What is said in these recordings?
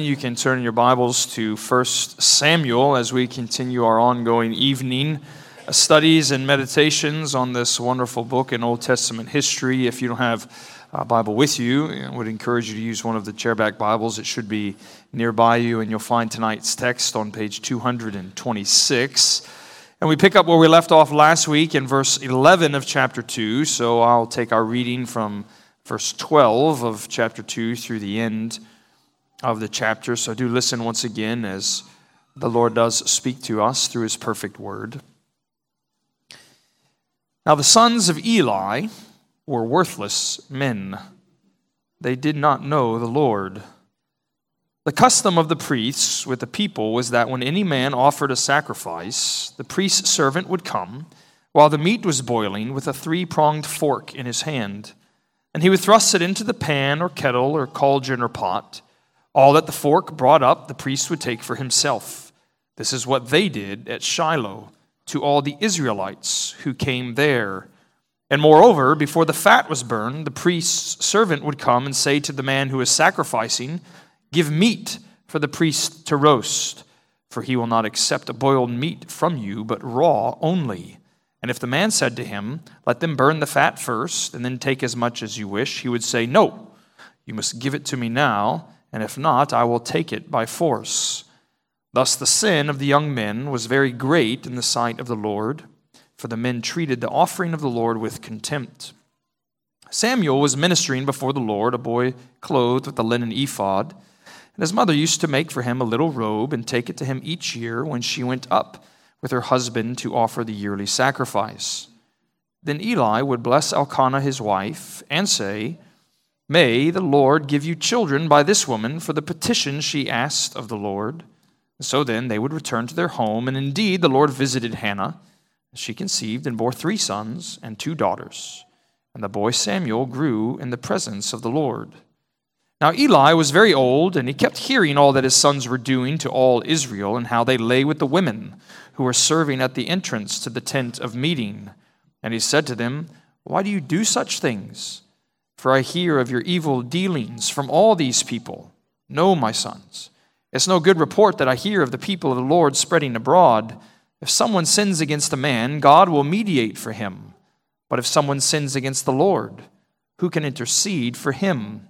You can turn your Bibles to 1 Samuel as we continue our ongoing evening studies and meditations on this wonderful book in Old Testament history. If you don't have a Bible with you, I would encourage you to use one of the chairback Bibles. It should be nearby you, and you'll find tonight's text on page 226. And we pick up where we left off last week in verse 11 of chapter 2. So I'll take our reading from verse 12 of chapter 2 through the end of the chapter. So do listen once again as the Lord does speak to us through his perfect word. Now, the sons of Eli were worthless men, they did not know the Lord. The custom of the priests with the people was that when any man offered a sacrifice, the priest's servant would come while the meat was boiling with a three pronged fork in his hand, and he would thrust it into the pan or kettle or cauldron or pot. All that the fork brought up, the priest would take for himself. This is what they did at Shiloh to all the Israelites who came there. And moreover, before the fat was burned, the priest's servant would come and say to the man who was sacrificing, Give meat for the priest to roast, for he will not accept boiled meat from you, but raw only. And if the man said to him, Let them burn the fat first, and then take as much as you wish, he would say, No, you must give it to me now and if not, I will take it by force. Thus the sin of the young men was very great in the sight of the Lord, for the men treated the offering of the Lord with contempt. Samuel was ministering before the Lord, a boy clothed with a linen ephod, and his mother used to make for him a little robe and take it to him each year when she went up with her husband to offer the yearly sacrifice. Then Eli would bless Elkanah his wife and say, May the Lord give you children by this woman for the petition she asked of the Lord. So then they would return to their home, and indeed the Lord visited Hannah. She conceived and bore three sons and two daughters. And the boy Samuel grew in the presence of the Lord. Now Eli was very old, and he kept hearing all that his sons were doing to all Israel, and how they lay with the women who were serving at the entrance to the tent of meeting. And he said to them, Why do you do such things? For I hear of your evil dealings from all these people. No, my sons, it's no good report that I hear of the people of the Lord spreading abroad. If someone sins against a man, God will mediate for him. But if someone sins against the Lord, who can intercede for him?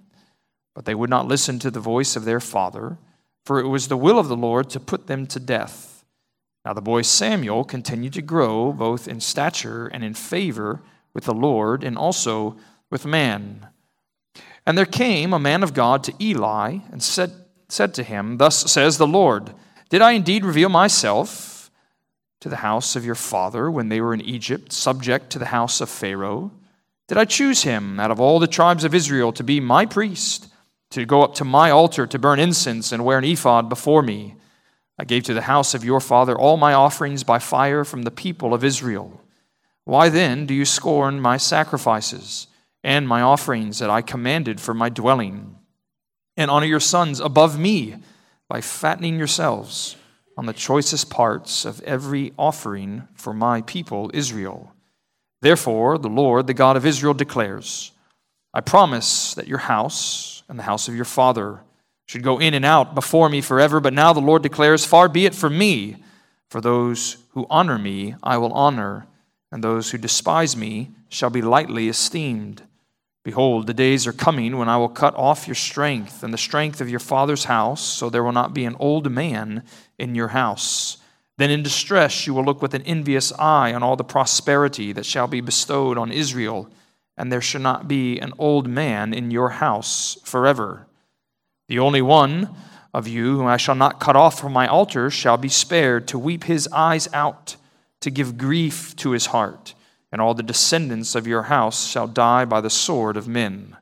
But they would not listen to the voice of their father, for it was the will of the Lord to put them to death. Now the boy Samuel continued to grow both in stature and in favor with the Lord, and also with man. And there came a man of God to Eli and said, said to him, Thus says the Lord, Did I indeed reveal myself to the house of your father when they were in Egypt, subject to the house of Pharaoh? Did I choose him out of all the tribes of Israel to be my priest, to go up to my altar to burn incense and wear an ephod before me? I gave to the house of your father all my offerings by fire from the people of Israel. Why then do you scorn my sacrifices? And my offerings that I commanded for my dwelling. And honor your sons above me by fattening yourselves on the choicest parts of every offering for my people Israel. Therefore, the Lord, the God of Israel, declares I promise that your house and the house of your father should go in and out before me forever. But now the Lord declares, Far be it from me. For those who honor me, I will honor, and those who despise me shall be lightly esteemed. Behold, the days are coming when I will cut off your strength and the strength of your father's house, so there will not be an old man in your house. Then in distress you will look with an envious eye on all the prosperity that shall be bestowed on Israel, and there shall not be an old man in your house forever. The only one of you whom I shall not cut off from my altar shall be spared to weep his eyes out, to give grief to his heart and all the descendants of your house shall die by the sword of men.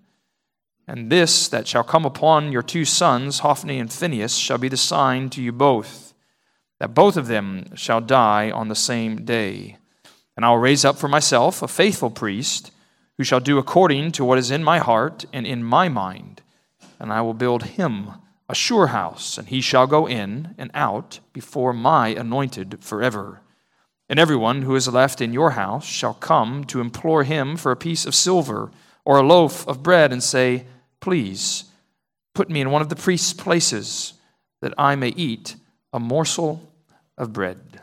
And this that shall come upon your two sons, Hophni and Phinehas, shall be the sign to you both, that both of them shall die on the same day. And I will raise up for myself a faithful priest, who shall do according to what is in my heart and in my mind. And I will build him a sure house, and he shall go in and out before my anointed forever. And everyone who is left in your house shall come to implore him for a piece of silver or a loaf of bread and say, Please, put me in one of the priest's places. that I may eat a morsel of bread.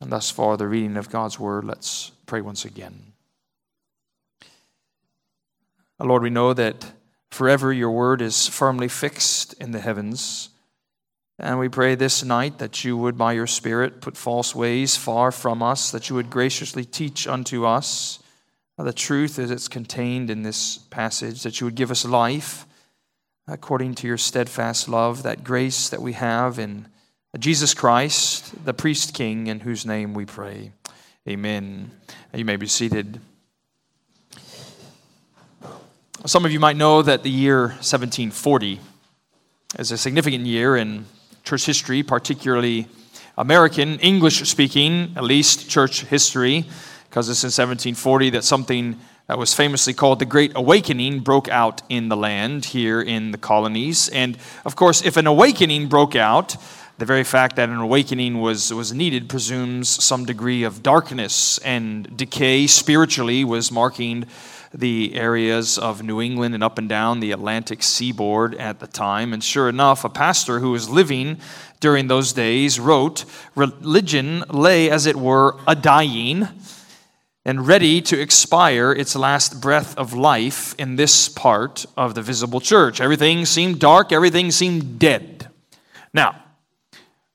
And thus far, the reading of God's word. Let's pray once again. Lord, we know that forever your word is firmly fixed in the heavens. And we pray this night that you would, by your Spirit, put false ways far from us, that you would graciously teach unto us the truth as it's contained in this passage, that you would give us life according to your steadfast love, that grace that we have in Jesus Christ, the priest king, in whose name we pray. Amen. You may be seated. Some of you might know that the year 1740 is a significant year in church history, particularly American, English speaking, at least church history, because it's in 1740 that something that was famously called the Great Awakening broke out in the land here in the colonies. And of course, if an awakening broke out, the very fact that an awakening was, was needed presumes some degree of darkness and decay spiritually was marking the areas of New England and up and down the Atlantic seaboard at the time. And sure enough, a pastor who was living during those days wrote, Religion lay, as it were, a dying and ready to expire its last breath of life in this part of the visible church. Everything seemed dark, everything seemed dead. Now,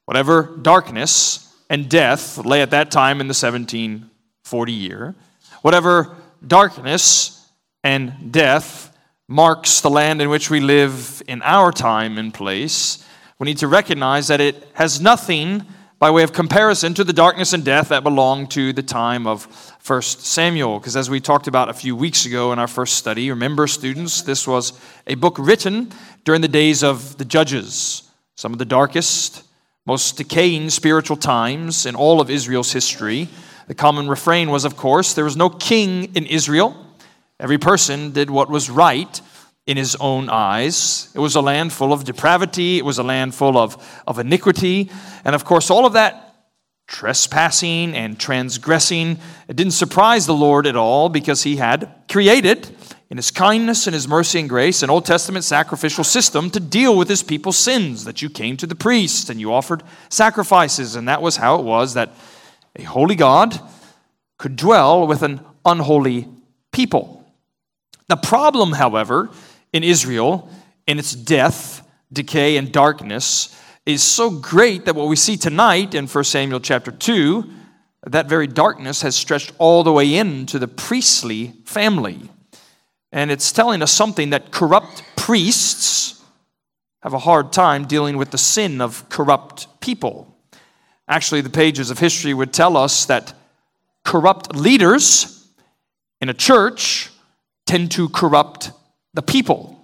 whatever darkness and death lay at that time in the 1740 year, whatever darkness and death marks the land in which we live in our time and place, we need to recognize that it has nothing by way of comparison to the darkness and death that belonged to the time of 1 Samuel. Because as we talked about a few weeks ago in our first study, remember, students, this was a book written during the days of the judges, some of the darkest, most decaying spiritual times in all of Israel's history. The common refrain was, of course, there was no king in Israel. Every person did what was right in his own eyes. It was a land full of depravity, it was a land full of, of iniquity. And of course, all of that trespassing and transgressing, it didn't surprise the Lord at all because he had created, in his kindness and his mercy and grace, an Old Testament sacrificial system to deal with his people's sins. That you came to the priest and you offered sacrifices, and that was how it was that a holy God could dwell with an unholy people. The problem, however, in Israel, in its death, decay, and darkness, is so great that what we see tonight in 1 Samuel chapter 2, that very darkness has stretched all the way into the priestly family. And it's telling us something that corrupt priests have a hard time dealing with the sin of corrupt people. Actually, the pages of history would tell us that corrupt leaders in a church tend to corrupt the people.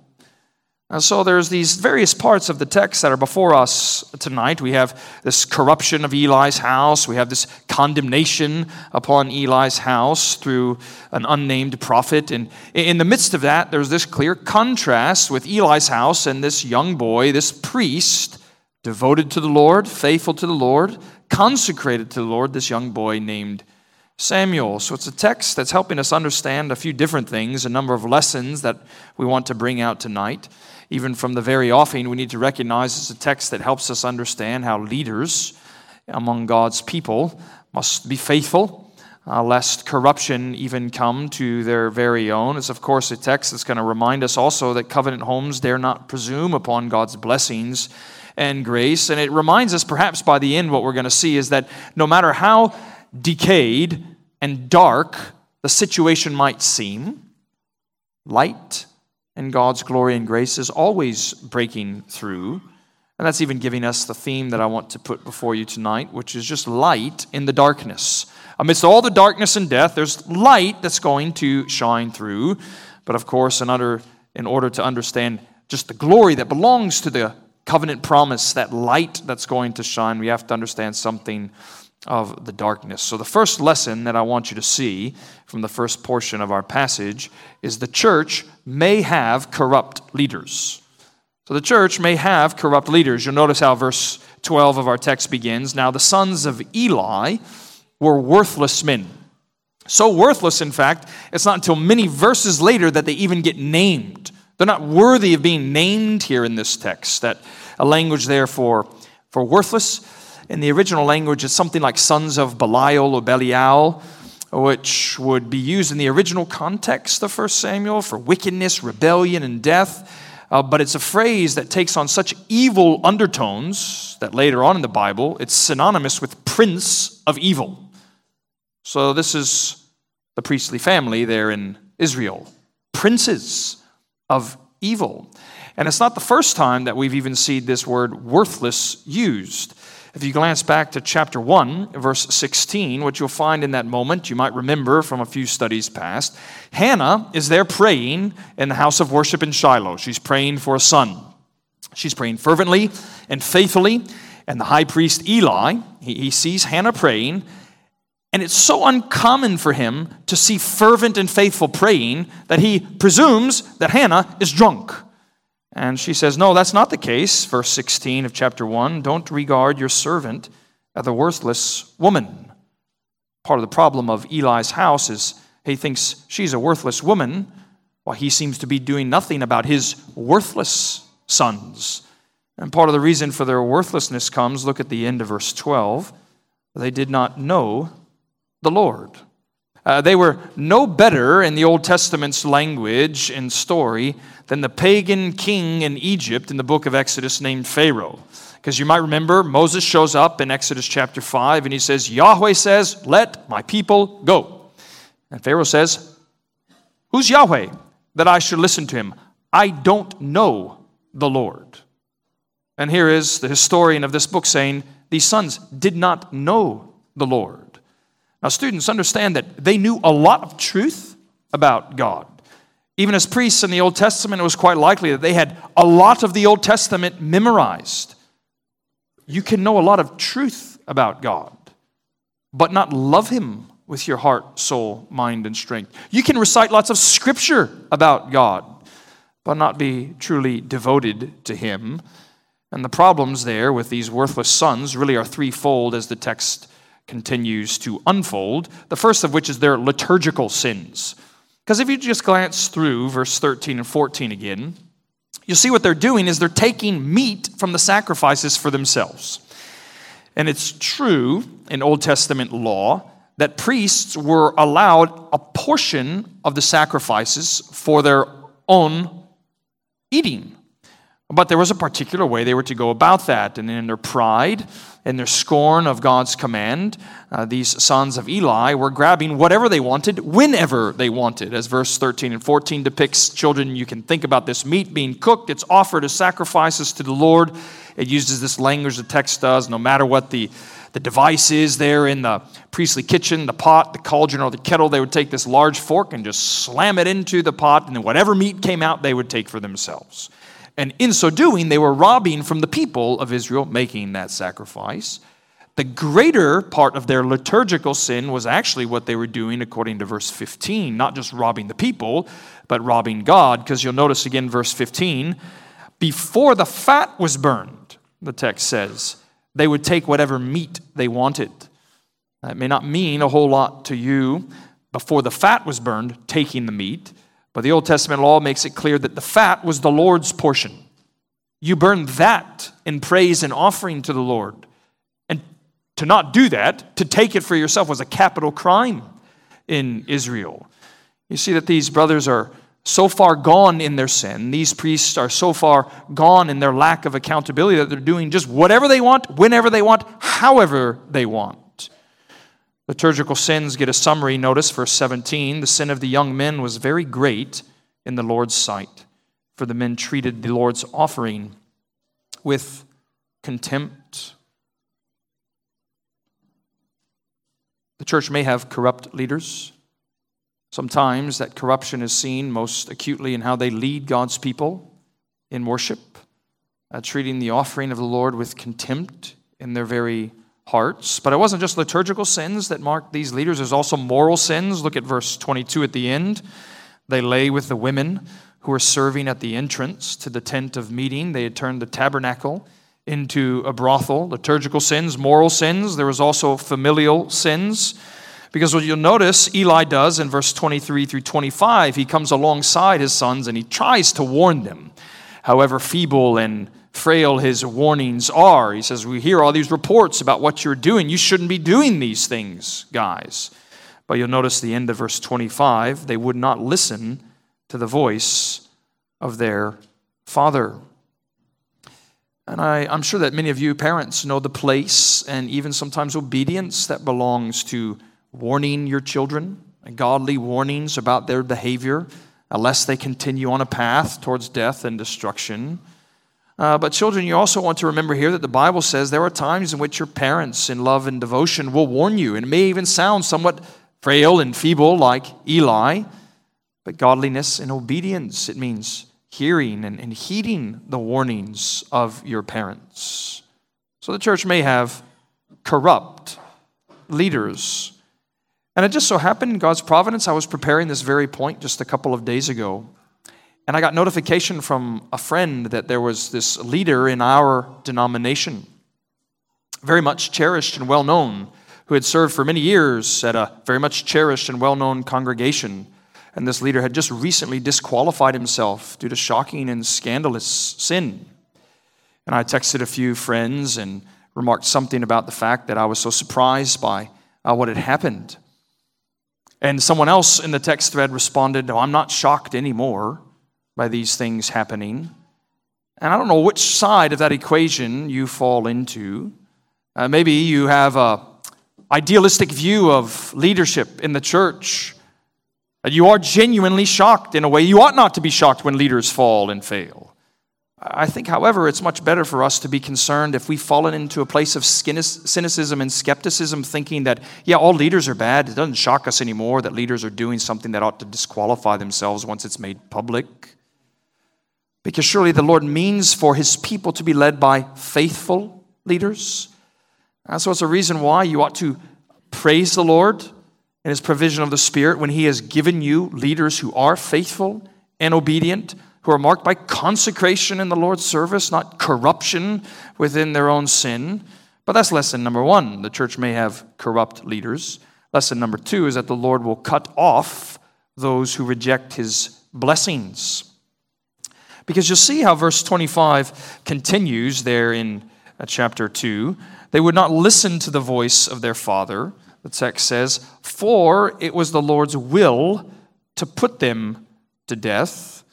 And so there's these various parts of the text that are before us tonight. We have this corruption of Eli's house. We have this condemnation upon Eli's house through an unnamed prophet. And in the midst of that, there's this clear contrast with Eli's house and this young boy, this priest, devoted to the Lord, faithful to the Lord, consecrated to the Lord, this young boy named Samuel. So it's a text that's helping us understand a few different things, a number of lessons that we want to bring out tonight. Even from the very offing, we need to recognize it's a text that helps us understand how leaders among God's people must be faithful, uh, lest corruption even come to their very own. It's, of course, a text that's going to remind us also that covenant homes dare not presume upon God's blessings and grace. And it reminds us, perhaps by the end, what we're going to see is that no matter how decayed and dark the situation might seem, light and God's glory and grace is always breaking through. And that's even giving us the theme that I want to put before you tonight, which is just light in the darkness. Amidst all the darkness and death, there's light that's going to shine through. But of course, in order, in order to understand just the glory that belongs to the covenant promise, that light that's going to shine, we have to understand something of the darkness. So, the first lesson that I want you to see from the first portion of our passage is the church may have corrupt leaders. So, the church may have corrupt leaders. You'll notice how verse 12 of our text begins. Now, the sons of Eli were worthless men. So worthless, in fact, it's not until many verses later that they even get named. They're not worthy of being named here in this text. That a language there for, for worthless. In the original language, it's something like sons of Belial or Belial, which would be used in the original context of 1 Samuel for wickedness, rebellion, and death. Uh, but it's a phrase that takes on such evil undertones that later on in the Bible, it's synonymous with prince of evil. So this is the priestly family there in Israel, princes of evil. And it's not the first time that we've even seen this word worthless used. If you glance back to chapter 1, verse 16, what you'll find in that moment, you might remember from a few studies past, Hannah is there praying in the house of worship in Shiloh. She's praying for a son. She's praying fervently and faithfully. And the high priest Eli, he, he sees Hannah praying, and it's so uncommon for him to see fervent and faithful praying that he presumes that Hannah is drunk. And she says, No, that's not the case. Verse 16 of chapter 1 Don't regard your servant as a worthless woman. Part of the problem of Eli's house is he thinks she's a worthless woman while he seems to be doing nothing about his worthless sons. And part of the reason for their worthlessness comes, look at the end of verse 12. They did not know the Lord. Uh, they were no better in the Old Testament's language and story than the pagan king in Egypt in the book of Exodus named Pharaoh. Because you might remember, Moses shows up in Exodus chapter 5 and he says, Yahweh says, Let my people go. And Pharaoh says, Who's Yahweh that I should listen to him? I don't know the Lord. And here is the historian of this book saying, These sons did not know the Lord. Now, students understand that they knew a lot of truth about God. Even as priests in the Old Testament, it was quite likely that they had a lot of the Old Testament memorized. You can know a lot of truth about God, but not love Him with your heart, soul, mind, and strength. You can recite lots of scripture about God, but not be truly devoted to Him. And the problems there with these worthless sons really are threefold as the text continues to unfold, the first of which is their liturgical sins. Because if you just glance through verse 13 and 14 again, you'll see what they're doing is they're taking meat from the sacrifices for themselves. And it's true in Old Testament law that priests were allowed a portion of the sacrifices for their own eating. But there was a particular way they were to go about that. And in their pride, in their scorn of God's command, uh, these sons of Eli were grabbing whatever they wanted, whenever they wanted. As verse 13 and 14 depicts, children, you can think about this meat being cooked, it's offered as sacrifices to the Lord. It uses this language the text does, no matter what the, the device is there in the priestly kitchen, the pot, the cauldron, or the kettle, they would take this large fork and just slam it into the pot, and then whatever meat came out, they would take for themselves. And in so doing, they were robbing from the people of Israel making that sacrifice. The greater part of their liturgical sin was actually what they were doing according to verse 15, not just robbing the people, but robbing God. Because you'll notice again, verse 15, before the fat was burned, the text says, they would take whatever meat they wanted. That may not mean a whole lot to you before the fat was burned, taking the meat. But the Old Testament law makes it clear that the fat was the Lord's portion. You burn that in praise and offering to the Lord. And to not do that, to take it for yourself, was a capital crime in Israel. You see that these brothers are so far gone in their sin. These priests are so far gone in their lack of accountability that they're doing just whatever they want, whenever they want, however they want. Liturgical sins get a summary. Notice verse 17 the sin of the young men was very great in the Lord's sight, for the men treated the Lord's offering with contempt. The church may have corrupt leaders. Sometimes that corruption is seen most acutely in how they lead God's people in worship, uh, treating the offering of the Lord with contempt in their very hearts. But it wasn't just liturgical sins that marked these leaders, there's also moral sins. Look at verse 22 at the end. They lay with the women who were serving at the entrance to the tent of meeting. They had turned the tabernacle into a brothel. Liturgical sins, moral sins. There was also familial sins Because what you'll notice Eli does in verse 23 through 25, he comes alongside his sons and he tries to warn them. However feeble and frail his warnings are, he says, We hear all these reports about what you're doing. You shouldn't be doing these things, guys. But you'll notice the end of verse 25, they would not listen to the voice of their father. And I, am sure that many of you parents know the place and even sometimes obedience that belongs to warning your children, godly warnings about their behavior, uh, unless they continue on a path towards death and destruction. Uh, but, children, you also want to remember here that the Bible says there are times in which your parents, in love and devotion, will warn you. And it may even sound somewhat frail and feeble, like Eli, but godliness and obedience, it means hearing and, and heeding the warnings of your parents. So the church may have corrupt leaders. And it just so happened in God's providence, I was preparing this very point just a couple of days ago. And I got notification from a friend that there was this leader in our denomination, very much cherished and well known, who had served for many years at a very much cherished and well known congregation. And this leader had just recently disqualified himself due to shocking and scandalous sin. And I texted a few friends and remarked something about the fact that I was so surprised by uh, what had happened. And someone else in the text thread responded, No, I'm not shocked anymore by these things happening. And I don't know which side of that equation you fall into. Uh, maybe you have a idealistic view of leadership in the church you are genuinely shocked in a way you ought not to be shocked when leaders fall and fail. I think, however, it's much better for us to be concerned if we've fallen into a place of cynicism and skepticism, thinking that, yeah, all leaders are bad. It doesn't shock us anymore that leaders are doing something that ought to disqualify themselves once it's made public. Because surely the Lord means for his people to be led by faithful leaders. And so it's a reason why you ought to praise the Lord and his provision of the Spirit when he has given you leaders who are faithful and obedient, who are marked by consecration in the Lord's service, not corruption within their own sin. But that's lesson number one. The church may have corrupt leaders. Lesson number two is that the Lord will cut off those who reject his blessings. Because you'll see how verse 25 continues there in uh, chapter 2. They would not listen to the voice of their father the text says, For it was the Lord's will to put them to death.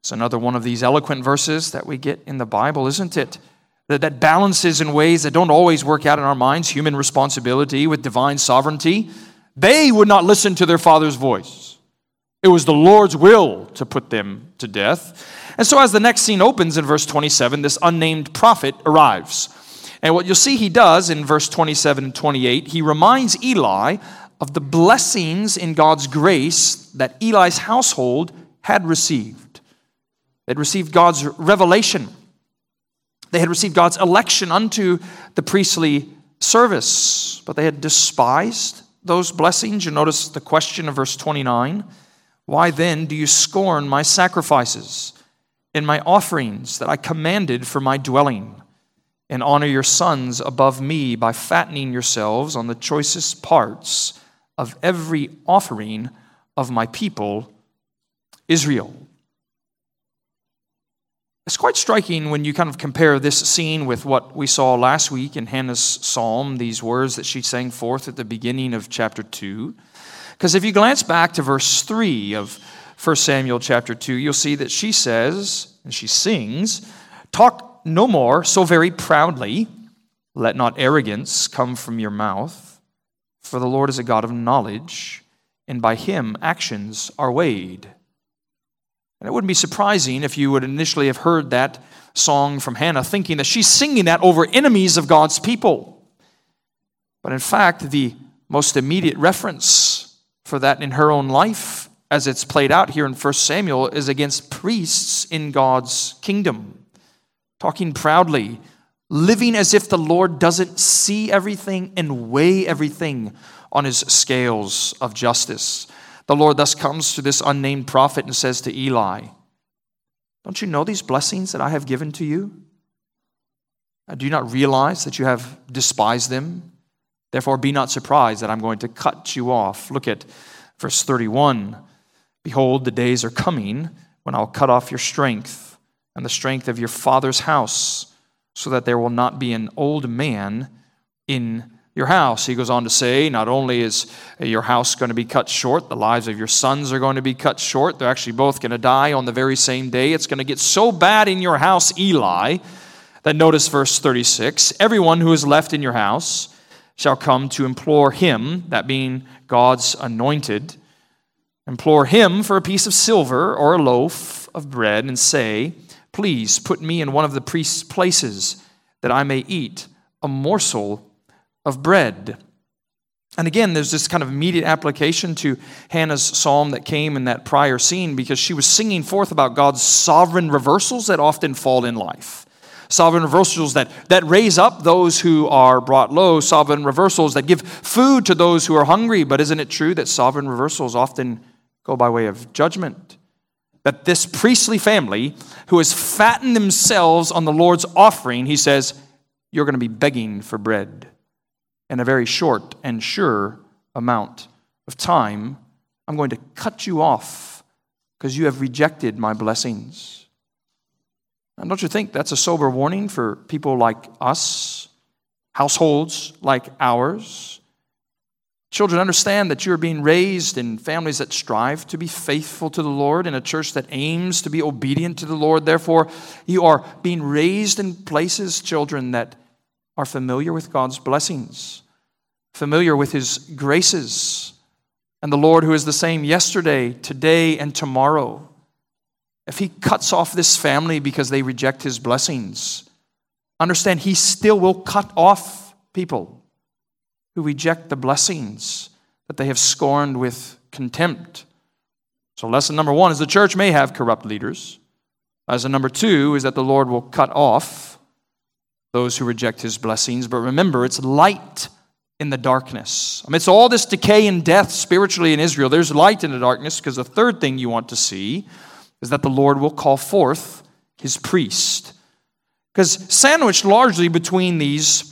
It's another one of these eloquent verses that we get in the Bible, isn't it? That, that balances in ways that don't always work out in our minds human responsibility with divine sovereignty. They would not listen to their father's voice. It was the Lord's will to put them to death. And so, as the next scene opens in verse 27, this unnamed prophet arrives. And what you'll see he does in verse 27 and 28, he reminds Eli of the blessings in God's grace that Eli's household had received. They'd received God's revelation, they had received God's election unto the priestly service, but they had despised those blessings. You notice the question of verse 29 Why then do you scorn my sacrifices and my offerings that I commanded for my dwelling? and honor your sons above me by fattening yourselves on the choicest parts of every offering of my people, Israel. It's quite striking when you kind of compare this scene with what we saw last week in Hannah's psalm, these words that she sang forth at the beginning of chapter 2. Because if you glance back to verse 3 of 1 Samuel chapter 2, you'll see that she says, and she sings, Talk no more so very proudly. Let not arrogance come from your mouth, for the Lord is a God of knowledge, and by him actions are weighed. And it wouldn't be surprising if you would initially have heard that song from Hannah thinking that she's singing that over enemies of God's people. But in fact, the most immediate reference for that in her own life, as it's played out here in 1 Samuel, is against priests in God's kingdom talking proudly, living as if the Lord doesn't see everything and weigh everything on his scales of justice. The Lord thus comes to this unnamed prophet and says to Eli, Don't you know these blessings that I have given to you? Uh, do you not realize that you have despised them? Therefore, be not surprised that I'm going to cut you off. Look at verse 31. Behold, the days are coming when I'll cut off your strength and the strength of your father's house, so that there will not be an old man in your house. He goes on to say, not only is your house going to be cut short, the lives of your sons are going to be cut short. They're actually both going to die on the very same day. It's going to get so bad in your house, Eli, that notice verse 36 everyone who is left in your house shall come to implore him, that being God's anointed, implore him for a piece of silver or a loaf of bread and say, Please put me in one of the priest's places that I may eat a morsel of bread. And again, there's this kind of immediate application to Hannah's psalm that came in that prior scene because she was singing forth about God's sovereign reversals that often fall in life. Sovereign reversals that, that raise up those who are brought low, sovereign reversals that give food to those who are hungry. But isn't it true that sovereign reversals often go by way of judgment? That this priestly family who has fattened themselves on the Lord's offering, he says, you're going to be begging for bread in a very short and sure amount of time, I'm going to cut you off because you have rejected my blessings. And don't you think that's a sober warning for people like us, households like ours? Children, understand that you're being raised in families that strive to be faithful to the Lord, in a church that aims to be obedient to the Lord. Therefore, you are being raised in places, children, that are familiar with God's blessings, familiar with His graces, and the Lord who is the same yesterday, today, and tomorrow. If He cuts off this family because they reject His blessings, understand He still will cut off people who reject the blessings that they have scorned with contempt. So, lesson number one is the church may have corrupt leaders. Lesson number two is that the Lord will cut off those who reject his blessings. But remember, it's light in the darkness. Amidst all this decay and death spiritually in Israel, there's light in the darkness because the third thing you want to see is that the Lord will call forth his priest. Because sandwiched largely between these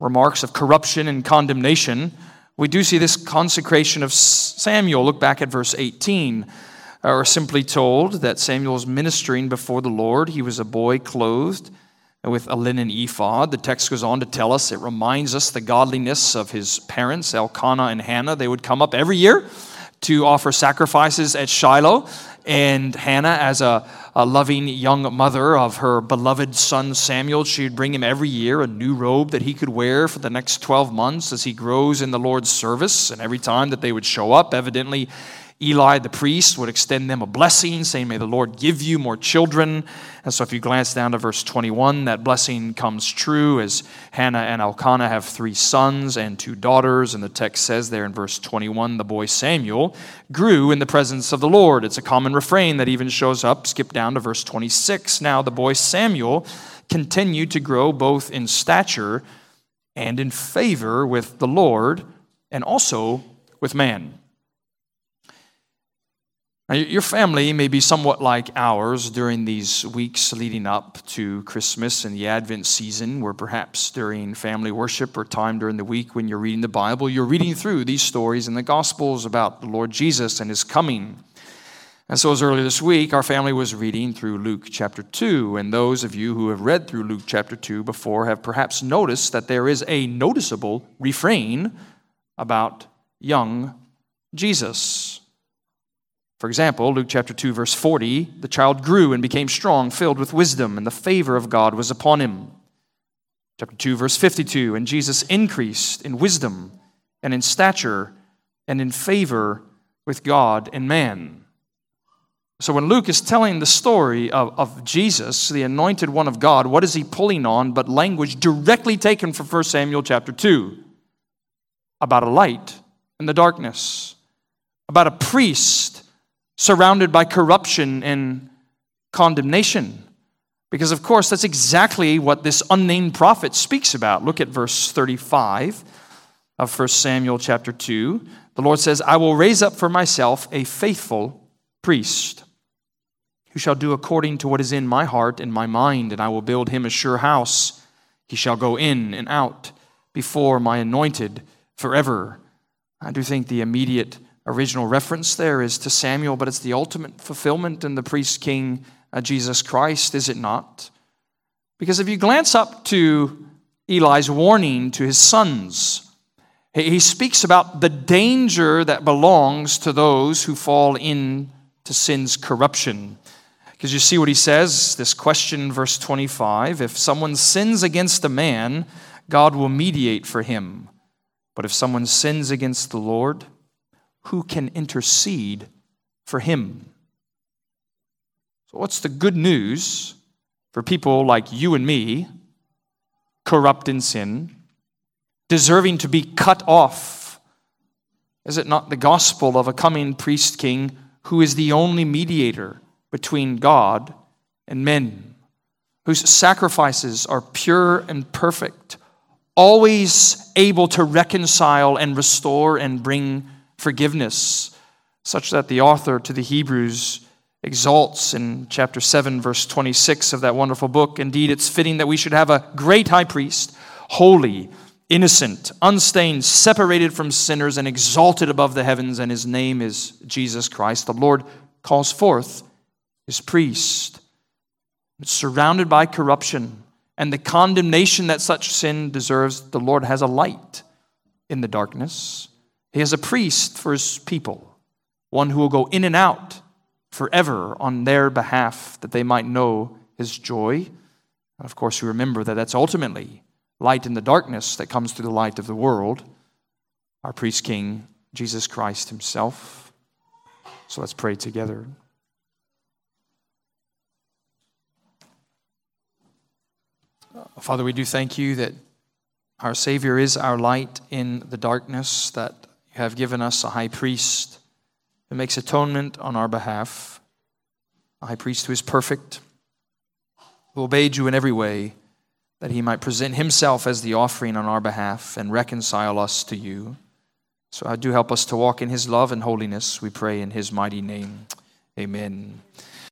remarks of corruption and condemnation, we do see this consecration of Samuel. Look back at verse 18. Uh, Are simply told that Samuel was ministering before the Lord. He was a boy clothed with a linen ephod. The text goes on to tell us, it reminds us the godliness of his parents, Elkanah and Hannah. They would come up every year to offer sacrifices at Shiloh. And Hannah, as a, a loving young mother of her beloved son Samuel, she would bring him every year a new robe that he could wear for the next 12 months as he grows in the Lord's service. And every time that they would show up, evidently, Eli the priest would extend them a blessing, saying, May the Lord give you more children. And so if you glance down to verse 21, that blessing comes true as Hannah and Elkanah have three sons and two daughters. And the text says there in verse 21, the boy Samuel grew in the presence of the Lord. It's a common refrain that even shows up. Skip down to verse 26. Now the boy Samuel continued to grow both in stature and in favor with the Lord and also with man. Now, your family may be somewhat like ours during these weeks leading up to Christmas and the Advent season, where perhaps during family worship or time during the week when you're reading the Bible, you're reading through these stories in the Gospels about the Lord Jesus and his coming. And so, as early this week, our family was reading through Luke chapter 2. And those of you who have read through Luke chapter 2 before have perhaps noticed that there is a noticeable refrain about young Jesus. For example, Luke chapter 2 verse 40, the child grew and became strong, filled with wisdom, and the favor of God was upon him. Chapter 2 verse 52, and Jesus increased in wisdom and in stature and in favor with God and man. So when Luke is telling the story of, of Jesus, the anointed one of God, what is he pulling on but language directly taken from 1 Samuel chapter 2 about a light in the darkness, about a priest surrounded by corruption and condemnation. Because, of course, that's exactly what this unnamed prophet speaks about. Look at verse 35 of 1 Samuel chapter 2. The Lord says, I will raise up for myself a faithful priest who shall do according to what is in my heart and my mind, and I will build him a sure house. He shall go in and out before my anointed forever. I do think the immediate original reference there is to Samuel, but it's the ultimate fulfillment in the priest king uh, Jesus Christ, is it not? Because if you glance up to Eli's warning to his sons, he speaks about the danger that belongs to those who fall into sin's corruption. Because you see what he says, this question, verse 25 if someone sins against a man, God will mediate for him. But if someone sins against the Lord, who can intercede for him? So, what's the good news for people like you and me, corrupt in sin, deserving to be cut off? Is it not the gospel of a coming priest king who is the only mediator between God and men, whose sacrifices are pure and perfect, always able to reconcile and restore and bring forgiveness, such that the author to the Hebrews exalts in chapter 7, verse 26 of that wonderful book. Indeed, it's fitting that we should have a great high priest, holy, innocent, unstained, separated from sinners, and exalted above the heavens, and his name is Jesus Christ. The Lord calls forth his priest. It's surrounded by corruption and the condemnation that such sin deserves. The Lord has a light in the darkness. He has a priest for his people, one who will go in and out forever on their behalf that they might know his joy. of course, we remember that that's ultimately light in the darkness that comes through the light of the world, our priest king, Jesus Christ himself. So let's pray together. Father, we do thank you that our Savior is our light in the darkness, that you have given us a high priest who makes atonement on our behalf, a high priest who is perfect, who obeyed you in every way, that he might present himself as the offering on our behalf and reconcile us to you. So I do help us to walk in his love and holiness, we pray in his mighty name. Amen.